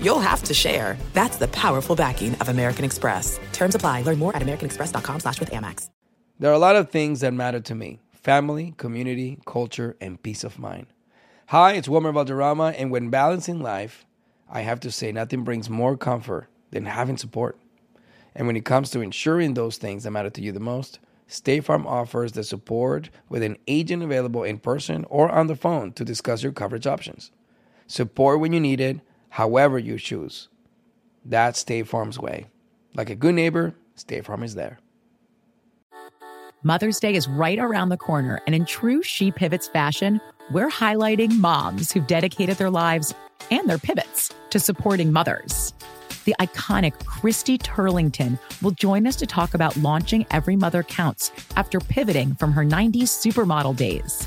you'll have to share. That's the powerful backing of American Express. Terms apply. Learn more at americanexpress.com slash with Amex. There are a lot of things that matter to me. Family, community, culture, and peace of mind. Hi, it's Wilmer Valderrama, and when balancing life, I have to say nothing brings more comfort than having support. And when it comes to ensuring those things that matter to you the most, State Farm offers the support with an agent available in person or on the phone to discuss your coverage options. Support when you need it, however you choose. That's State Farm's way. Like a good neighbor, State Farm is there. Mother's Day is right around the corner, and in true She Pivots fashion, we're highlighting moms who've dedicated their lives and their pivots to supporting mothers. The iconic Christy Turlington will join us to talk about launching Every Mother Counts after pivoting from her 90s supermodel days.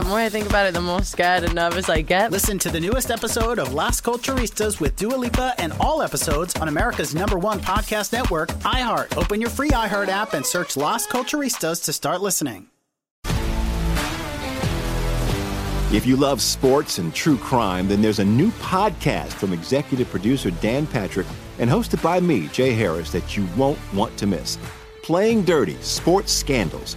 The more I think about it, the more scared and nervous I get. Listen to the newest episode of Las Culturistas with Dua Lipa and all episodes on America's number one podcast network, iHeart. Open your free iHeart app and search Las Culturistas to start listening. If you love sports and true crime, then there's a new podcast from executive producer Dan Patrick and hosted by me, Jay Harris, that you won't want to miss. Playing Dirty Sports Scandals.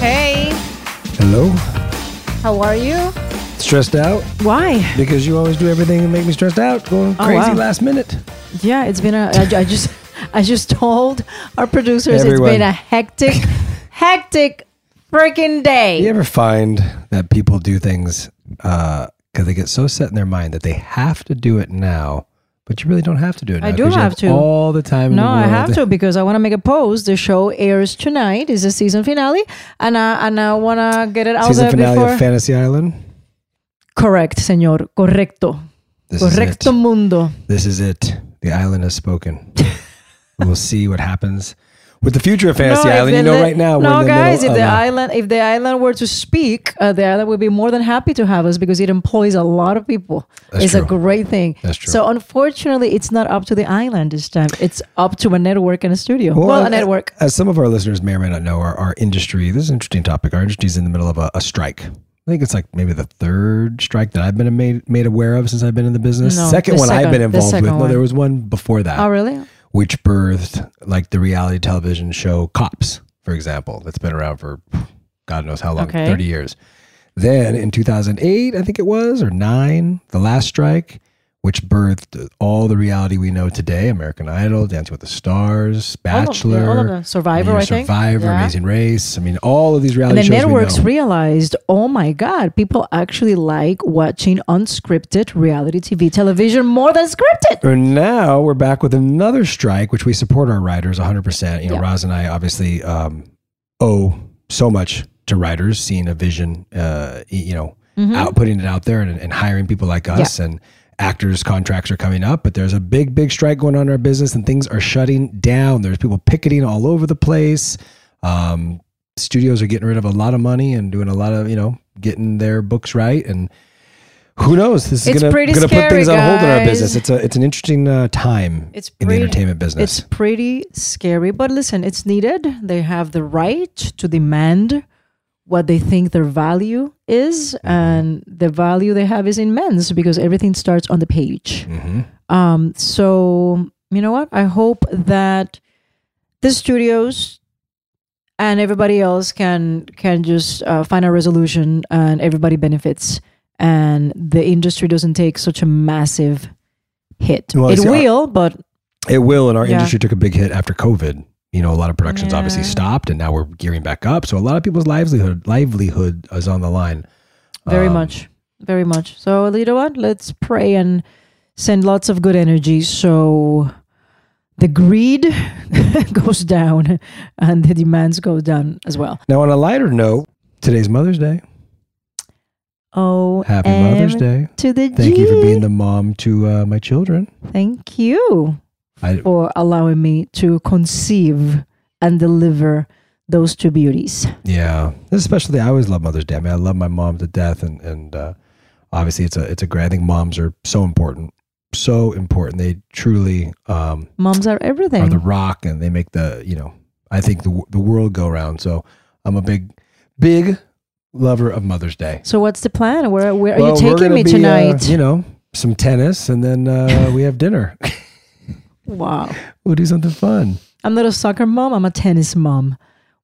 Hey, Hello? how are you? Stressed out? Why? Because you always do everything and make me stressed out, going Oh, crazy wow. last minute. Yeah, it's been a. I, I just, I just told our producers Everyone. it's been a hectic, hectic freaking day. You ever find that people do things uh, because they get so set in their mind that they have to do it now, but you really don't have to do it now? I do you have to. All the time. No, the I have to because I want to make a post. The show airs tonight. Is the season finale, and I and I want to get it out Season there finale before. of Fantasy Island. Correct, señor. Correcto. This Correcto mundo. This is it. The island has spoken. we'll see what happens with the future of Fantasy No, Island. You the- know, right now we're no, the guys. If the island, if the island were to speak, uh, the island would be more than happy to have us because it employs a lot of people. That's it's a great thing. That's true. So unfortunately, it's not up to the island this time. It's up to a network and a studio. Well, a as- network. As some of our listeners may or may not know, our, our industry, this is an interesting topic. Our industry is in the middle of a, a strike. I think it's like maybe the third strike that I've been made, made aware of since I've been in the business. No, second the one I've been involved with. second No, there was one before that, Oh, really? Which birthed like the reality television show Cops, for example, that's been around for God knows how long, Okay. 30 years. Then in 2008, I think it was, or nine, the last strike, which birthed all the reality we know today American Idol, Dancing with the Stars, All of- Bachelor, all of. Survivor, you know, I think. Survivor, Yeah. Amazing Race. I mean, all of these And reality the shows. networks we know. realized, oh my God, people actually like watching unscripted reality TV television more than scripted. And now we're back with another strike, which we support our writers 100%. You know, Yeah. Roz and I obviously um, owe so much to writers, seeing a vision, uh, you know, out putting it out there and, and hiring people like us. And actors' contracts are coming up, but there's a big, big strike going on in our business and things are shutting down. There's people picketing all over the place. Um, studios are getting rid of a lot of money and doing a lot of, you know, getting their books right. And who knows? This is gonna put things scary, on hold in our business. It's a it's an interesting uh, time It's in the entertainment business. It's pretty scary, but listen, it's needed. They have the right to demand what they think their value is, Mm-hmm. and the value they have is immense because everything starts on the page. Mm-hmm. Um, so you know what? I hope that the studios and everybody else can can just uh, find a resolution, and everybody benefits, and the industry doesn't take such a massive hit. Well, it see, will, but It will, and our Yeah. industry took a big hit after COVID. You know, a lot of productions obviously stopped, and now we're gearing back up. So a lot of people's livelihood livelihood is on the line. Very Um, much. Very much. So, you know what? Let's pray and send lots of good energy so the greed goes down and the demands go down as well. Now, on a lighter note, today's Mother's Day. Oh, Happy Mother's Day! To the Thank you for being the mom to uh, my children. Thank you I, for allowing me to conceive and deliver those two beauties. Yeah, especially I always love Mother's Day. I mean, I love my mom to death, and and uh, obviously it's a it's a great. I think moms are so important, so important. They truly um, Moms are everything. are the rock, and they make the you know I think the the world go round. So I'm a big big lover of Mother's Day. so, what's the plan? Where, where are Well, you taking me be, uh, tonight? you know, some tennis, and then uh, we have dinner. wow. we'll do something fun. I'm not a soccer mom, I'm a tennis mom.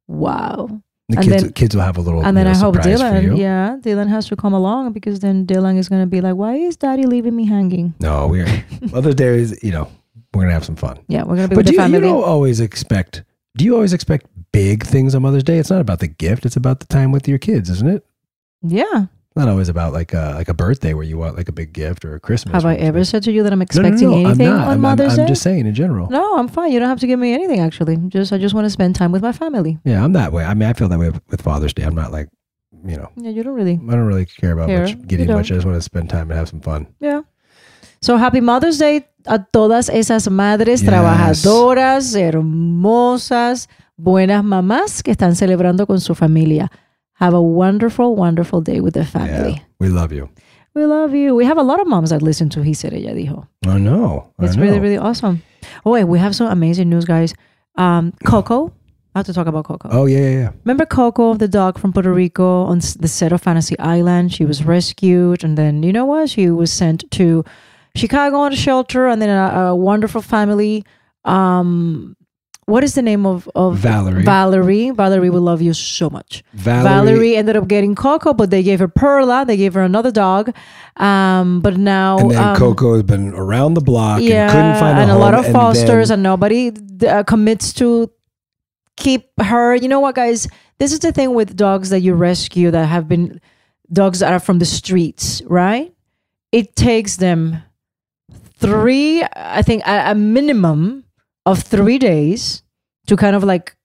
Wow. The And kids then- kids will have a little and then I hope Dylan, yeah, Dylan has to come along because then Dylan is going to be like, why is daddy leaving me hanging? No, we're Mother's Day is you know we're gonna have some fun. Yeah, we're going to be But do you, you don't always expect? Do you always expect big things on Mother's Day? It's not about the gift; it's about the time with your kids, isn't it? yeah. Not always about like a like a birthday where you want like a big gift or a Christmas. Have I ever said to you that I'm No, no, no, expecting no, anything I'm not. on I'm, I'm- Mother's I'm just saying in general. no, I'm fine. You don't have to give me anything, actually. Just I just want to spend time with my family. Yeah, I'm that way. I mean, I feel that way with, with Father's Day. I'm not like, you know, Yeah, you don't really. I don't really care about Care. much getting much. I just want to spend time and have some fun. Yeah. So happy Mother's Day a todas esas madres Yes. trabajadoras, hermosas, buenas mamás que están celebrando con su familia. Have a wonderful, wonderful day with the family. Yeah, we love you. We love you. We have a lot of moms that listen to He Said Ella Dijo. I know. I It's know. really, really awesome. Oh, wait, we have some amazing news, guys. Um, Coco. I have to talk about Coco. Oh yeah, yeah, yeah. Remember Coco, the dog from Puerto Rico, on the set of Fantasy Island? She was rescued, and then you know what? She was sent to Chicago on a shelter, and then a, a wonderful family. Um, what is the name of of Valerie. Valerie. Valerie will love you so much. Valerie. Valerie ended up getting Coco, but they gave her Perla. They gave her another dog. Um, but now And then um, Coco has been around the block yeah, and couldn't find a and a home. lot of and fosters, then- and nobody uh, commits to keep her. You know what, guys? This is the thing with dogs that you rescue that have been dogs that are from the streets, right? It takes them three, I think, a, a minimum of three days to kind of like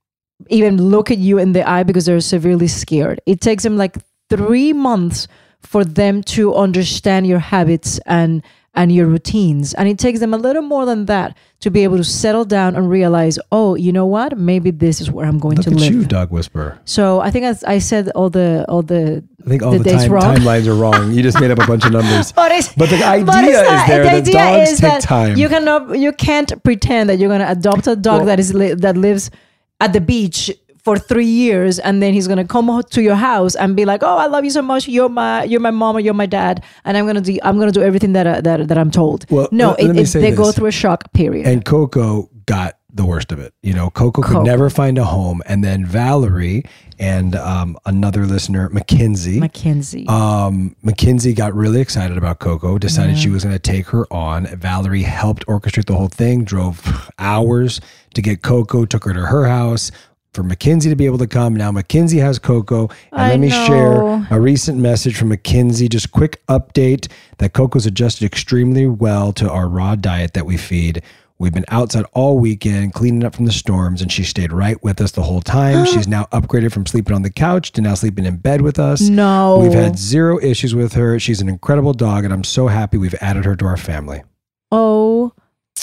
even look at you in the eye because they're severely scared. It takes them like three months for them to understand your habits and and your routines. And it takes them a little more than that to be able to settle down and realize, oh, you know what? Maybe this is where I'm going Look to at live. you, dog whisperer. So I think I, I said all the all the I think all The the, time, wrong. timelines are wrong. You just made up a bunch of numbers. But, But the idea but it's is there The that idea dogs is take that time. You cannot, you can't pretend that you're gonna adopt a dog Well- that is li- that lives at the beach for three years, and then he's gonna come to your house and be like, "Oh, I love you so much. You're my, you're my mom or you're my dad, and I'm gonna do, I'm gonna do everything that uh, that that I'm told." Well, no, let- it, let it- they go through a shock period. And Coco got the worst of it. You know, Coco could Coco. never find a home. And then Valerie and um, another listener, Mackenzie. Mackenzie. Um, Mackenzie got really excited about Coco, decided she was going to take her on. Valerie helped orchestrate the whole thing, drove hours to get Coco, took her to her house for Mackenzie to be able to come. Now Mackenzie has Coco. And I let me know. share a recent message from Mackenzie. Just quick update that Coco's adjusted extremely well to our raw diet that we feed. We've been outside all weekend cleaning up from the storms, and she stayed right with us the whole time. She's now upgraded from sleeping on the couch to now sleeping in bed with us. No. We've had zero issues with her. She's an incredible dog, and I'm so happy we've added her to our family. oh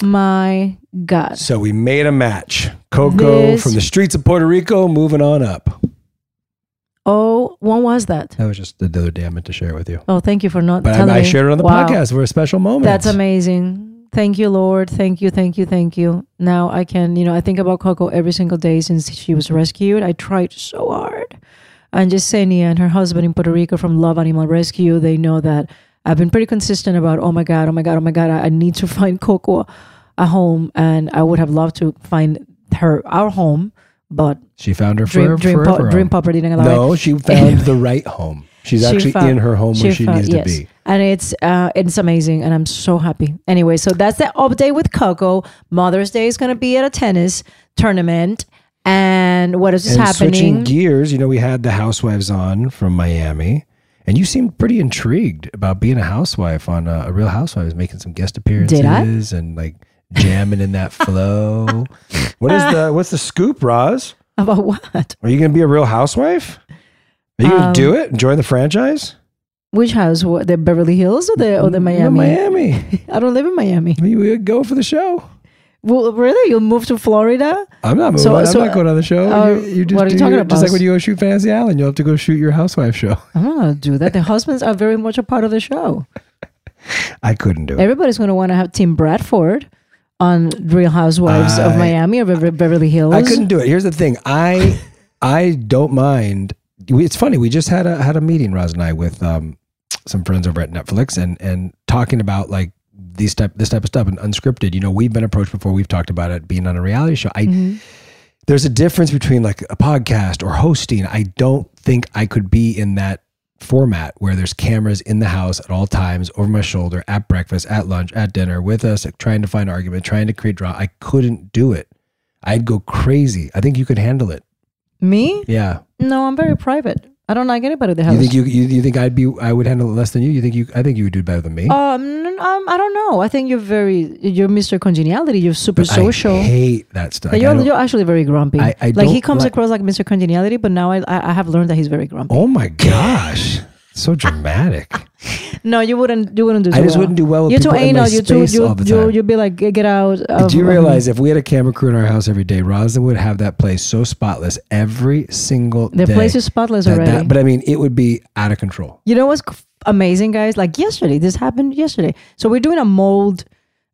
my god. So we made a match. Coco This- from the streets of Puerto Rico moving on up. Oh, when was that? That was just the other day I meant to share it with you. Oh, thank you for not But telling I, I me. shared it on the Wow. podcast for a special moment. That's amazing. Thank you, Lord. Thank you, thank you, thank you. Now I can, you know, I think about Coco every single day since she was rescued. I tried so hard. And Yesenia and her husband in Puerto Rico from Love Animal Rescue, they know that I've been pretty consistent about, oh my God, oh my God, oh my God, I, I need to find Coco a home. And I would have loved to find her our home, but She found her dream, forever. dream, po- forever dream property. No, she found the right home. She's She actually found- in her home where she found- needs yes. to be. and it's uh it's amazing and i'm so happy anyway so that's the update with coco mother's day is going to be at a tennis tournament and what is and switching happening gears, you know, we had the housewives on from Miami, and you seemed pretty intrigued about being a housewife on uh, a Real Housewives, making some guest appearances and like jamming in that flow. what is the what's the scoop, Roz? about what Are you going to be a Real Housewife? Are you going Um, to do it? Join the franchise? which house what, the beverly hills or the or the miami The Miami. i don't live in miami You would go for the show. Well really you'll move to florida I'm not moving. So- I'm so, not going on the show. uh, you, you just what are you talking your- Just like when you go shoot Fantasy Island, you'll have to go shoot your housewife show. i'm not going to do that the husbands are very much a part of the show I couldn't do it. everybody's going to want to have tim bradford on real housewives of miami or Bever- beverly hills I couldn't do it. Here's the thing. I I don't mind. It's funny. We just had a had a meeting, Roz and I, with um, some friends over at Netflix, and and talking about like these type this type of stuff and unscripted. You know, we've been approached before. We've talked about it being on a reality show. I Mm-hmm. there's a difference between like a podcast or hosting. I don't think I could be in that format where there's cameras in the house at all times over my shoulder at breakfast at lunch at dinner with us like, trying to find argument trying to create drama i couldn't do it i'd go crazy i think you could handle it me yeah No, I'm very private. I don't like anybody at the house. you think you, you you think i'd be i would handle it less than you you think you i think you would do better than me Um, um, I don't know. I think you're very, you're Mr. Congeniality. You're super social. i hate that stuff But Like, you're, you're actually very grumpy. I- I like he comes like- across like Mr. Congeniality, but now I, I have learned that he's very grumpy. oh my gosh so dramatic No, you wouldn't. You wouldn't do. I just well. wouldn't do well with You're too people in my anal. You're too. You you you'd be like, get out. Of, Do you realize me." if we had a camera crew in our house every day, Roselyn would have that place so spotless every single day. the day. place is spotless that- already? that- but I mean, it would be out of control. You know what's amazing, guys? Like yesterday, this happened yesterday. So we're doing a mold,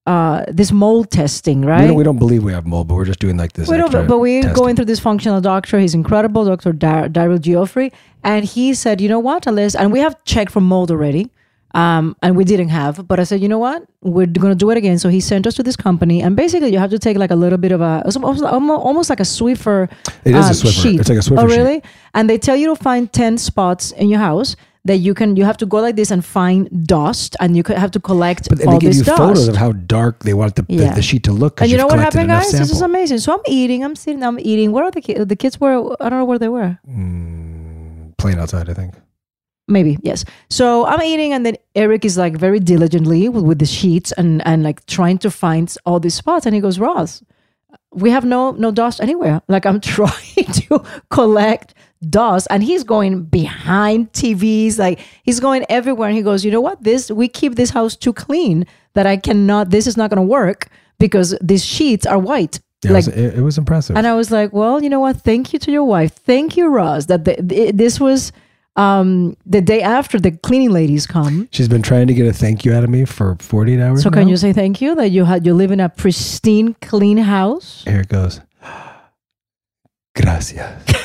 uh, this mold testing, right? We, don't, we don't believe we have mold, but we're just doing like this. We don't, but we're testing. going through this functional doctor. He's incredible, Dr. Dar- Daryl Geoffrey. And he said, you know what, Alice, and we have checked for mold already. Um, and we didn't have, but I said, you know what, we're going to do it again. So he sent us to this company, and basically you have to take like a little bit of a, almost, like a Swiffer. It is a um, Swiffer. sheet. It's like a Swiffer Oh, sheet. really? And they tell you to find ten spots in your house that you can. You have to go like this and find dust, and you could have to collect But all they give this you dust. photos of how dark they want the, the- Yeah. the, sheet to look. And you know what happened, guys? This is amazing. So I'm eating. I'm sitting. I'm eating. Where are the kids? The kids were. I don't know where they were. Mm, playing outside, I think. Maybe yes. So I'm eating, and then Eric is like very diligently with, with the sheets and and like trying to find all these spots. And he goes, Ross, we have no no dust anywhere. Like I'm trying to collect dust, and he's going behind TVs. Like he's going everywhere. And he goes, you know what? This we keep this house too clean that I cannot. This is not going to work because these sheets are white. Yeah, like it, was, it, it was impressive. and I was like, well, you know what? Thank you to your wife. Thank you, Roz, that the, the- this was um, the day after the cleaning ladies come. She's been trying to get a thank you out of me for 48 hours. So can now. you say thank you that you had you live in a pristine, clean house? Here it goes. Gracias.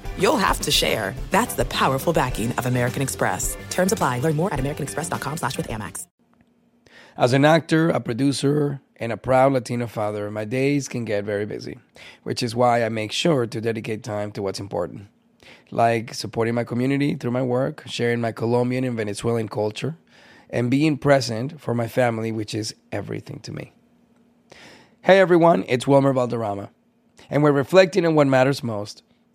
you'll have to share. That's the powerful backing of American Express. Terms apply. Learn more at americanexpress.com slash with Amex. As an actor, a producer, and a proud Latino father, my days can get very busy, which is why I make sure to dedicate time to what's important. Like supporting my community through my work, sharing my Colombian and Venezuelan culture, and being present for my family, which is everything to me. Hey everyone, it's Wilmer Valderrama, and we're reflecting on what matters most.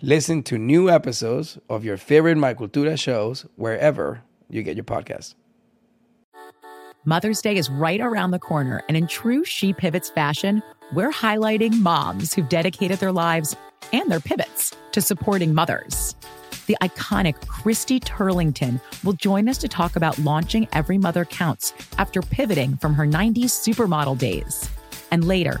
Listen to new episodes of your favorite My Cultura shows wherever you get your podcasts. Mother's Day is right around the corner, and in true She Pivots fashion, we're highlighting moms who've dedicated their lives and their pivots to supporting mothers. The iconic Christy Turlington will join us to talk about launching Every Mother Counts after pivoting from her 90s supermodel days. And later,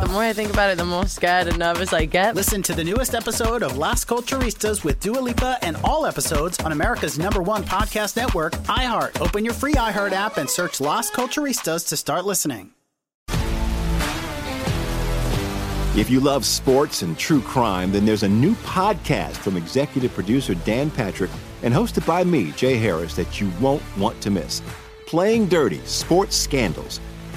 The more I think about it, the more scared and nervous I get. Listen to the newest episode of Las Culturistas with Dua Lipa and all episodes on America's number one podcast network, iHeart. Open your free iHeart app and search Las Culturistas to start listening. If you love sports and true crime, then there's a new podcast from executive producer Dan Patrick and hosted by me, Jay Harris, that you won't want to miss. Playing Dirty Sports Scandals.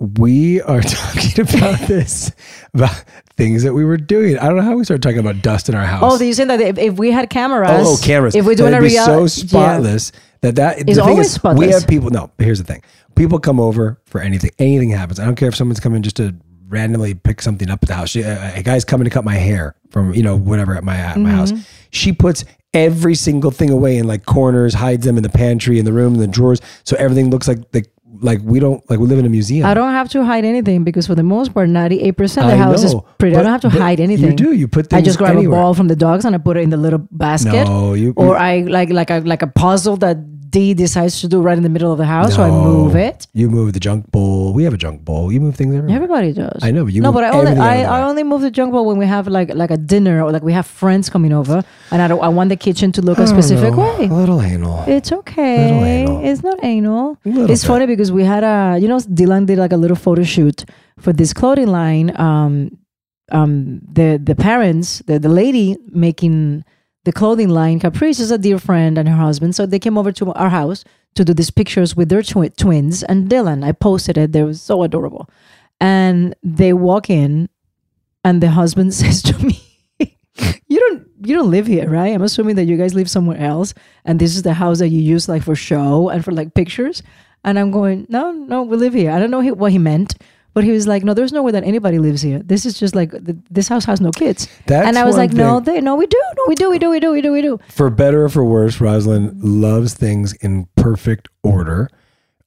We are talking about this, about things that we were doing. I don't know how we started talking about dust in our house. Oh, you saying that if, if we had cameras, Oh, oh, cameras. If we're doing a reality, so spotless that that the thing always is, We have people. No, but here's the thing: people come over for anything. Anything happens. I don't care if someone's coming just to randomly pick something up at the house. She, a, a guy's coming to cut my hair from you know whatever at my at my house. Mm-hmm. She puts every single thing away in like corners, hides them in the pantry, in the room, in the drawers, so everything looks like the like we don't like we live in a museum. I don't have to hide anything because for the most part, ninety eight percent of the I house is know, pretty. I don't have to hide anything. you do, you put I just grab anywhere. a ball from the dogs and I put it in the little basket. No, you- or you- I like like a like a puzzle that D decides to do right in the middle of the house, so I move it. You move the junk bowl. We have a junk bowl. You move things everywhere. Everybody does. I know, but you no, move but I only everything out I, of the I only move the junk bowl when we have like like a dinner or like we have friends coming over, and I don't I want the kitchen to look a don't specific know. way. A little anal. It's okay. Little anal. It's not anal. Little It's bit. funny because we had a, you know, Dylan did like a little photo shoot for this clothing line. Um, um, the the parents, the the lady making the clothing line, Caprice is a dear friend and her husband, so they came over to our house to do these pictures with their twi- twins and Dylan. I posted it; they were so adorable, and they walk in, and the husband says to me you don't you don't live here right? I'm assuming that you guys live somewhere else and this is the house that you use like for show and for like pictures. And i'm going no no we live here. I don't know what he meant but he was like no there's nowhere that anybody lives here this is just like th- this house has no kids That's and i was like no they no we do no we do we do we do we do we do For better or for worse, Roselyn loves things in perfect order.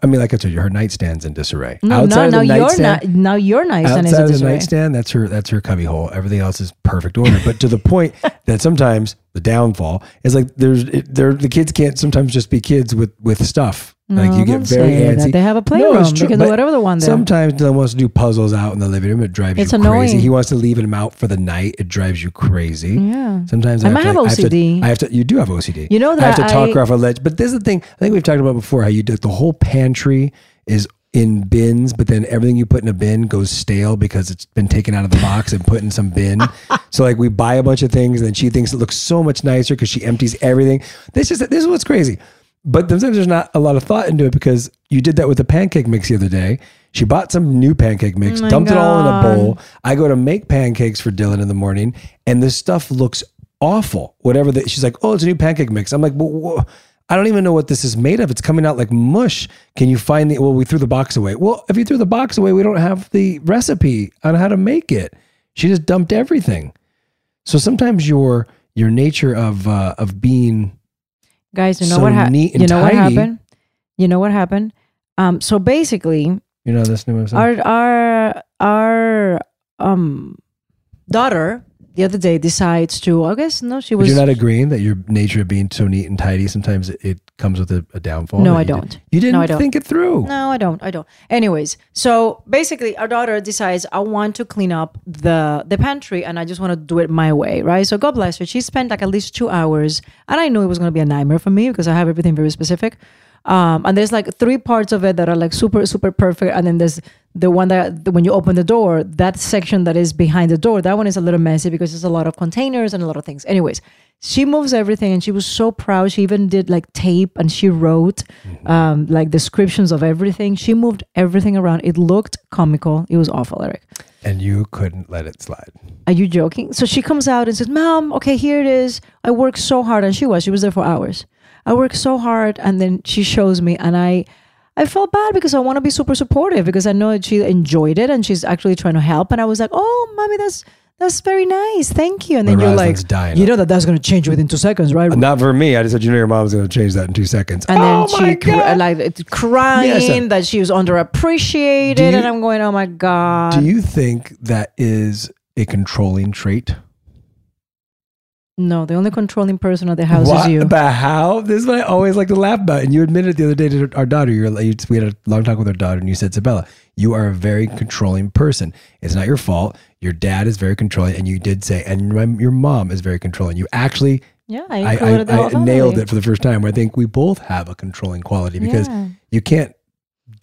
I mean, like I told you, her nightstand's in disarray. no Outside no now the you're not now you're nice and outside of the disarray. nightstand, that's her that's her cubby hole. Everything else is perfect order. But to the point that sometimes the downfall is like there's it, there the kids can't sometimes just be kids with with stuff. Like No, you get very antsy. They have a No, playroom. They true, can do but whatever they want there. Sometimes Dylan wants to do puzzles out in the living room. It drives It's you annoying. crazy. He wants to leave them out for the night. It drives you crazy. Yeah. Sometimes I have might to, have like, I have to- OCD. I have to. You do have OCD. You know that I have to talk I- her off a ledge. But this is the thing. I think we've talked about before. How you do the whole pantry is in bins, but then everything you put in a bin goes stale because it's been taken out of the box and put in some bin. so like we buy a bunch of things, and then she thinks it looks so much nicer because she empties everything. This is this is what's crazy. But sometimes there's not a lot of thought into it because you did that with the pancake mix the other day. She bought some new pancake mix, Oh dumped it all in a bowl. I go to make pancakes for Dylan in the morning, and this stuff looks awful. Whatever that she's like, oh, it's a new pancake mix. I'm like, well, I don't even know what this is made of. It's coming out like mush. Can you find the? Well, we threw the box away. Well, if you threw the box away, we don't have the recipe on how to make it. She just dumped everything. So sometimes your your nature of uh, of being Guys, you know So what happened? You know what happened? You know what happened? Um, so basically, you know this new our our our um daughter the other day decides to. I guess no, she But was. you're not agreeing that your nature of being so neat and tidy sometimes it, it comes with a, a downfall. No, I you don't. you didn't No, I don't. think it through. No, I don't. I don't. Anyways, so basically, our daughter decides I want to clean up the the pantry, and I just want to do it my way, right? So God bless her. She spent like at least two hours, and I knew it was going to be a nightmare for me because I have everything very specific. Um, and there's like three parts of it that are like super super perfect, and then there's the one that when you open the door, that section that is behind the door, that one is a little messy because there's a lot of containers and a lot of things. Anyways, she moves everything, and she was so proud. She even did like tape, and she wrote um, like descriptions of everything. She moved everything around. It looked comical. It was awful, Eric. And you couldn't let it slide. Are you joking? So she comes out and says, Mom, okay, here it is. I worked so hard. And she was, she was there for hours. I work so hard. And then she shows me, and I, I felt bad because I want to be super supportive because I know that she enjoyed it and she's actually trying to help. And I was like, Oh, mommy, that's that's very nice. Thank you. And then But you're like, dying. you know that that's going to change within two seconds, right? Not for me. I just said, you know, your mom's going to change that in two seconds. And then oh she my cr- God. like it's crying Yes, uh, that she was underappreciated, you- and I'm going, oh my god. Do you think that is a controlling trait? No, the only controlling person at the house What? is you. But how? This is what I always like to laugh about. And you admitted the other day to our daughter, you're like, we had a long talk with our daughter, and you said, Sebella, you are a very controlling person. It's not your fault. Your dad is very controlling, and you did say, and your mom is very controlling. You actually, Yeah, I I, I, I nailed it for the first time. I think we both have a controlling quality because Yeah. you can't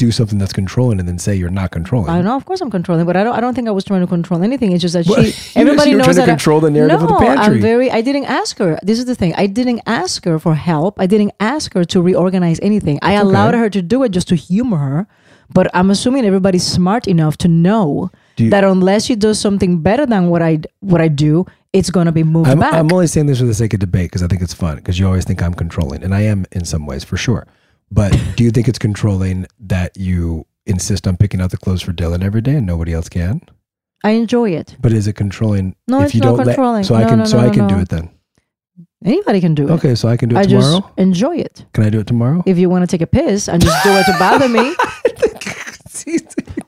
do something that's controlling and then say you're not controlling. I know, of course, I'm controlling, but I don't. I don't think I was trying to control anything. It's just that Well, she. Everybody knows trying to that I- control the narrative no, of the pantry. I'm very. I didn't ask her. This is the thing. I didn't ask her for help. I didn't ask her to reorganize anything. I allowed okay. her to do it just to humor her. But I'm assuming everybody's smart enough to know you- that unless she does something better than what I what I do, it's gonna be moved I'm, back. I'm only saying this for the sake of debate because I think it's fun because you always think I'm controlling, and I am in some ways for sure. But do you think it's controlling that you insist on picking out the clothes for Dylan every day and nobody else can? I enjoy it. But is it controlling No, if it's you not don't controlling. let? So I can no, so no, I no, can do it then. Anybody can do it. Okay, so I can do it I tomorrow. just enjoy it. Can I do it tomorrow? If you want to take a piss and just do it to bother me,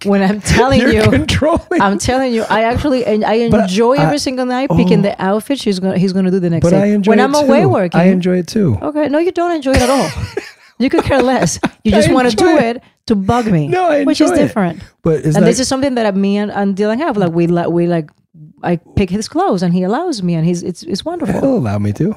when I'm telling You're you, controlling. I'm telling you, I actually and I enjoy I- every single night picking oh. the outfit she's gonna he's gonna do the next But day. I enjoy it. when I'm too. away working. I enjoy it too. Okay, no, you don't enjoy it at all. you could care less. You just want to do it. it to bug me. No, I which is it. different. But and like, this is something that me and, and Dylan have. Like we like we like I pick his clothes and he allows me and he's it's it's wonderful. he'll allow me to.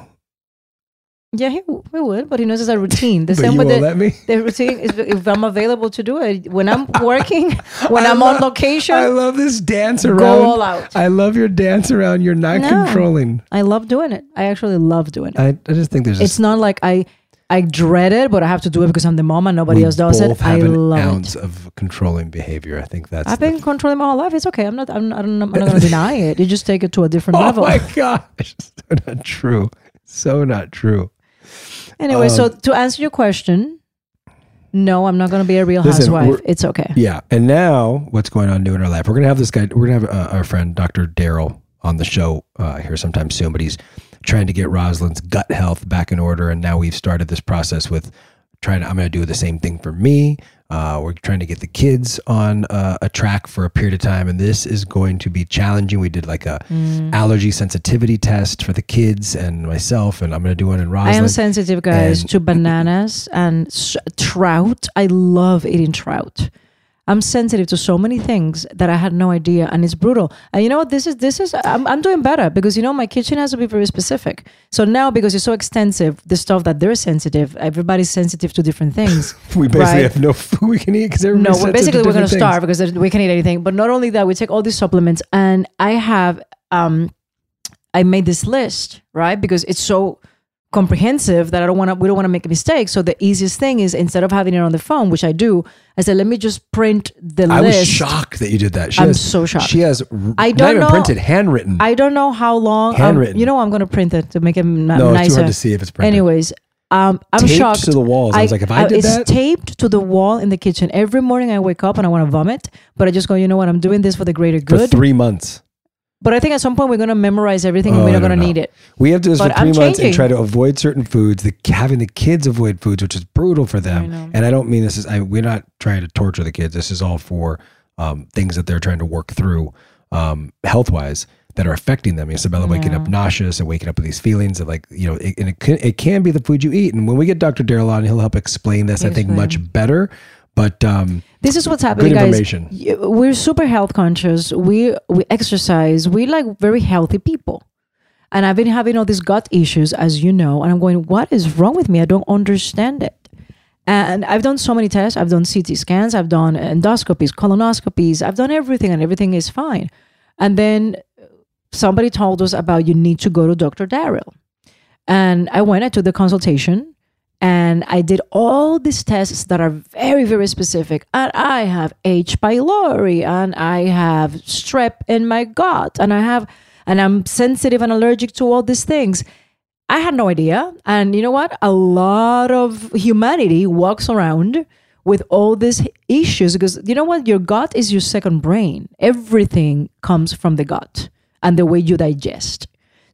Yeah, he, he would, but he knows it's a routine. The But same with the, let me? the routine is if I'm available to do it. When I'm working, when I I'm love- on location, I love this dance Go around. all out. I love your dance around. You're not No. controlling. I love doing it. I actually love doing it. I, I just think there's. it's not like I I dread it, but I have to do it because I'm the mom and nobody we else does both it. I have an love ounce it. of controlling behavior. I think that's. I've been controlling my whole life. It's okay. I'm not. I'm not. I'm not, going to deny it. You just take it to a different Oh level. Oh my gosh, so not true. So not true. Anyway, so Um, to answer your question, no, I'm not going to be a real Listen, housewife. It's okay. Yeah, and now what's going on new in our life? We're gonna have this guy. We're gonna have uh, our friend Dr. Daryl on the show uh, here sometime soon. But he's trying to get Roselyn's gut health back in order, and now we've started this process with trying. To, I'm gonna do the same thing for me. Uh, we're trying to get the kids on uh, a track for a period of time, and this is going to be challenging. We did like a Mm. allergy sensitivity test for the kids and myself, and I'm gonna do one in Rosalind. I am sensitive, guys, And- to bananas and s- trout. I love eating trout. I'm sensitive to so many things that I had no idea, and it's brutal. And you know what? This is this is I'm, I'm doing better because you know my kitchen has to be very specific. So now because it's so extensive, the stuff that they're sensitive, everybody's sensitive to different things. we basically right? have no food we can eat because no. We're basically we're gonna things. starve because we can eat anything. But not only that, we take all these supplements, and I have um, I made this list right because it's so comprehensive that I don't want to. We don't want to make a mistake. So the easiest thing is instead of having it on the phone, which I do, I said, let me just print the I list. I was shocked that you did that. She I'm has, so shocked. She has I don't even know- printed, handwritten. I don't know how long. um, Handwritten. you know, I'm going to print it to make it n- No, it's too nicer. hard to see if it's printed. Anyways, um, I'm Taped shocked to the walls. I was like, if I did it's that- it's taped to the wall in the kitchen. Every morning I wake up and I want to vomit, but I just go, you know what? I'm doing this for the greater good. for three months. But I think at some point we're going to memorize everything and Oh, we're I not going to need it. We have to do this But for 3 I'm months and changing. try to avoid certain foods. The having the kids avoid foods, which is brutal for them. know. And I don't mean this is. I, we're not trying to torture the kids. This is all for um, things that they're trying to work through um, health wise that are affecting them. Isabella waking up nauseous and waking up with these feelings of like you know, it, and it can, it can be the food you eat. And when we get Dr. Daryl on, he'll help explain this. I think much better. But um, This is what's happening, guys. We're super health conscious. We we exercise. We like very healthy people. And I've been having all these gut issues, as you know. And I'm going, what is wrong with me? I don't understand it. And I've done so many tests. I've done CT scans. I've done endoscopies, colonoscopies. I've done everything, and everything is fine. And then somebody told us about you need to go to Dr. Daryl. And I went, I took the consultation, and I did all these tests that are very, very specific. And I have H. pylori, and I have strep in my gut, and I have, and I'm sensitive and allergic to all these things. I had no idea. And you know what? A lot of humanity walks around with all these issues because you know what? Your gut is your second brain. Everything comes from the gut and the way you digest.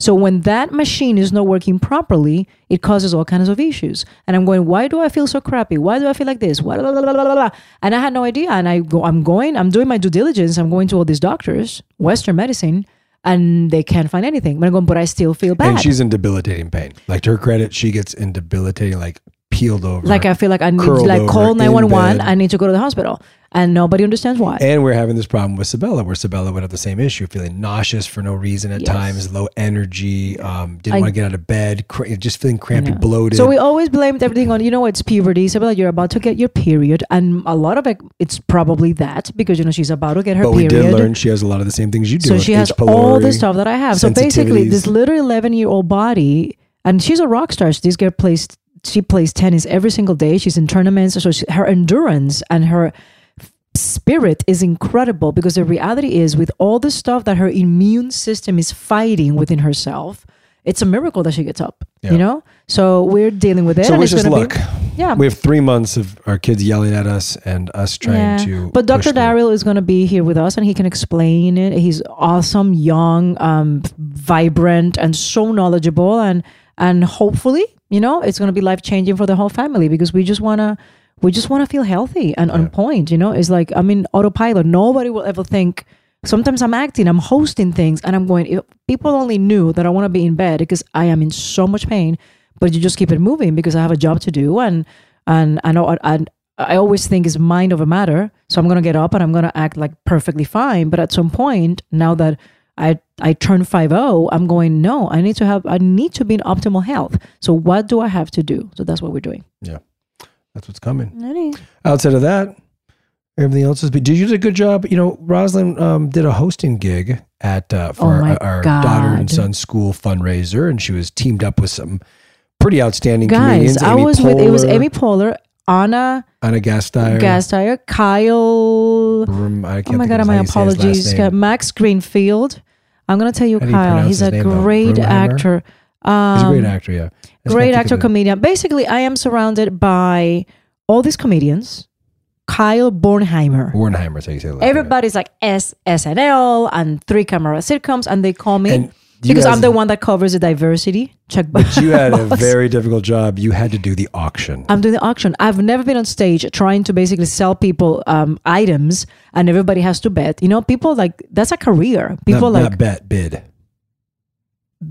So when that machine is not working properly, it causes all kinds of issues. And I'm going, why do I feel so crappy? Why do I feel like this? Blah, blah, blah. And I had no idea. And I go, I'm going, I'm doing my due diligence. I'm going to all these doctors, Western medicine, and they can't find anything. But I'm going, but I still feel bad. and she's in debilitating pain. Like to her credit, she gets in debilitating, like peeled over. like I feel like I need like over call 911. I need to go to the hospital. And nobody understands why. And we're having this problem with Sebella, where Sebella would have the same issue, feeling nauseous for no reason at Yes. times, low energy, um, didn't I- want to get out of bed, cra- just feeling crampy, bloated. So we always blamed everything on, you know, it's puberty. Like, you're about to get your period. And a lot of it, it's probably that because, you know, she's about to get her but we period. did learn she has a lot of the same things you do. so she has H. all the stuff that I have. So basically, this little 11 year old body, and she's a rock star. This girl plays, she plays tennis every single day. She's in tournaments. So she, her endurance and her spirit is incredible because the reality is, with all the stuff that her immune system is fighting within herself, it's a miracle that she gets up. Yeah. You know, so we're dealing with it. So and wish it's us gonna luck. Be, yeah, We have three months of our kids yelling at us and us trying to. but Dr. Daryl is going to be here with us and he can explain it. He's awesome, young, um, vibrant, and so knowledgeable. And and hopefully, you know, it's going to be life changing for the whole family because we just want to we just want to feel healthy and on point. You know, it's like I'm in autopilot. Nobody will ever think. Sometimes I'm acting, I'm hosting things, and I'm going. If people only knew that I want to be in bed because I am in so much pain, but you just keep it moving because I have a job to do, and and I know and I always think is mind over matter. So I'm gonna get up and I'm gonna act like perfectly fine. But at some point, now that I I turn 50, I'm going, no, I need to have I need to be in optimal health. So what do I have to do? So that's what we're doing. Yeah, that's what's coming. Outside of that, everything else is. But did you do a good job? You know, Roselyn um, did a hosting gig at uh, for Oh our, our daughter and son school fundraiser, and she was teamed up with some pretty outstanding Guys, comedians. I was with it was Amy Poehler, Anna Anna Gasteyer, Gasteyer, Kyle. Oh my god, my how you say apologies. Max Greenfield. I'm gonna tell you, How Kyle. He's a name, great Brumheimer? actor. Um, He's a great actor. Yeah, I just can't great actor, comedian. Basically, I am surrounded by all these comedians. Kyle Bornheimer. Bornheimer, so you say it like. Everybody's like S SNL and three camera sitcoms, and they call me And because guys- I'm the one that covers the diversity. Check. But you had a very difficult job. You had to do the auction. I'm doing the auction. I've never been on stage trying to basically sell people um, items, and everybody has to bet. You know, people like that's a career. People not, like not bet bid.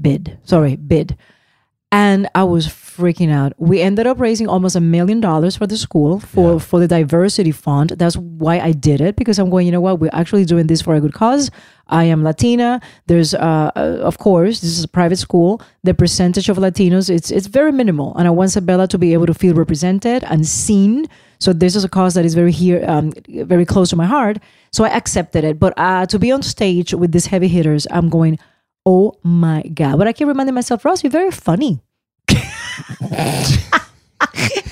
bid. Sorry, bid. And I was freaking out. We ended up raising almost a million dollars for the school for for the diversity fund. That's why I did it because I'm going. You know what? We're actually doing this for a good cause. I am Latina. There's, uh, uh, of course, this is a private school. The percentage of Latinos it's it's very minimal, and I want Sebella to be able to feel represented and seen. So this is a cause that is very here, um, very close to my heart. So I accepted it. But uh, to be on stage with these heavy hitters, I'm going. Oh my god! But I keep reminding myself, Ross, you're very funny.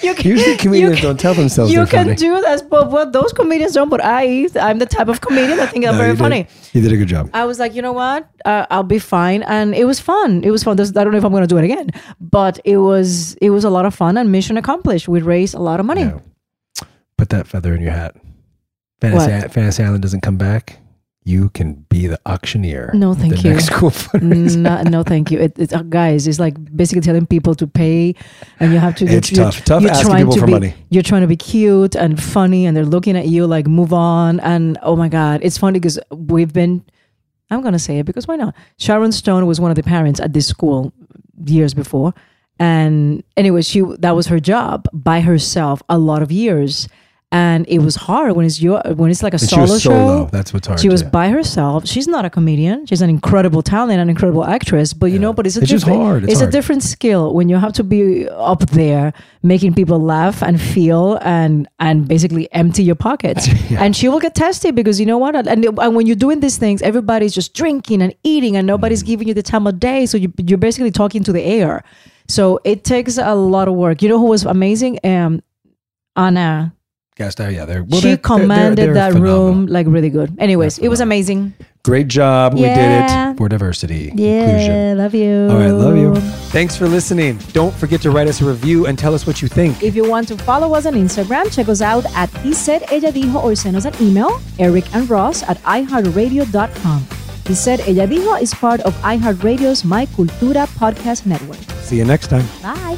you can, Usually comedians you don't tell themselves you can funny. do that, but what those comedians don't. But I, I'm the type of comedian I think I'm No, very you did- funny. You did a good job. I was like, you know what? Uh, I'll be fine, and it was fun. It was fun. This, I don't know if I'm going to do it again, but it was it was a lot of fun and mission accomplished. We raised a lot of money. Put that feather in your hat. Fantasy? Fantasy Island doesn't come back. You can be the auctioneer. No, thank you. Next no, no, thank you. It, it's uh, guys, it's like basically telling people to pay, and you have to. It's you're- tough. Tough you're asking trying people to for be, money. You're trying to be cute and funny, and they're looking at you like, "Move on!" And oh my god, it's funny because we've been. I'm gonna say it because why not? Sharon Stone was one of the parents at this school years before, and anyway, she that was her job by herself a lot of years. And it was hard when it's your when it's like a she solo show. solo. That's what's hard, She was yeah. by herself. She's not a comedian. She's an incredible talent, an incredible actress. But you know, but it's a It's just different, hard. It's It's, hard. a different skill when you have to be up there making people laugh and feel and and basically empty your pockets. And she will get testy because you know what? And, and when you're doing these things, everybody's just drinking and eating, and nobody's giving you the time of day. So you, you're basically talking to the air. So it takes a lot of work. You know who was amazing? Um, Anna. Guest, yeah, they're, well, she they're- they're- commanded they're that phenomenal. room like really good. Anyways, it was amazing. Great job. We did it for diversity. Inclusion. Love you. All right, love you. Thanks for listening. Don't forget to write us a review and tell us what you think. If you want to follow us on Instagram, check us out at He Said Ella Dijo or send us an email, Eric and Ros at iHeartRadio.com. He Said Ella Dijo is part of iHeartRadio's My Cultura podcast network. See you next time. Bye.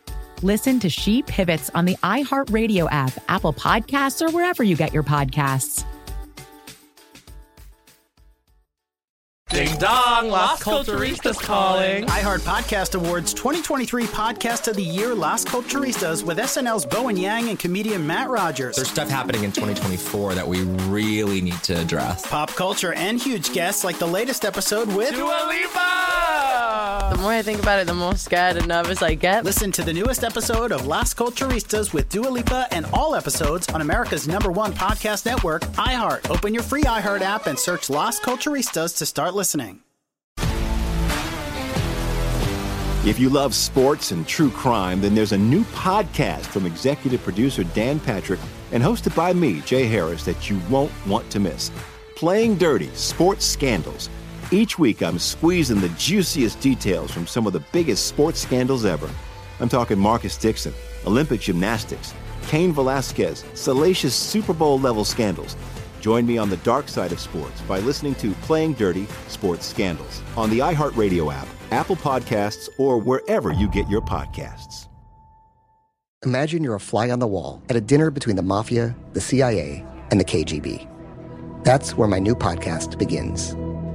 Listen to She Pivots on the iHeartRadio app, Apple Podcasts, or wherever you get your podcasts. Ding dong, Las Culturistas calling. iHeart Podcast Awards 2023 Podcast of the Year Las Culturistas with SNL's Bowen Yang and comedian Matt Rogers. There's stuff happening in 2024 that we really need to address. Pop culture and huge guests like the latest episode with Dua Lipa! The more I think about it, the more scared and nervous I get. Listen to the newest episode of Las Culturistas with Dua Lipa and all episodes on America's number one podcast network, iHeart. Open your free iHeart app and search Las Culturistas to start listening. If you love sports and true crime, then there's a new podcast from executive producer Dan Patrick and hosted by me, Jay Harris, that you won't want to miss. Playing Dirty Sports Scandals. Each week, I'm squeezing the juiciest details from some of the biggest sports scandals ever. I'm talking Marcus Dixon, Olympic gymnastics, Cain Velasquez, salacious Super Bowl level scandals. Join me on the dark side of sports by listening to Playing Dirty Sports Scandals on the iHeartRadio app, Apple Podcasts, or wherever you get your podcasts. Imagine you're a fly on the wall at a dinner between the mafia, the CIA, and the KGB. That's where my new podcast begins.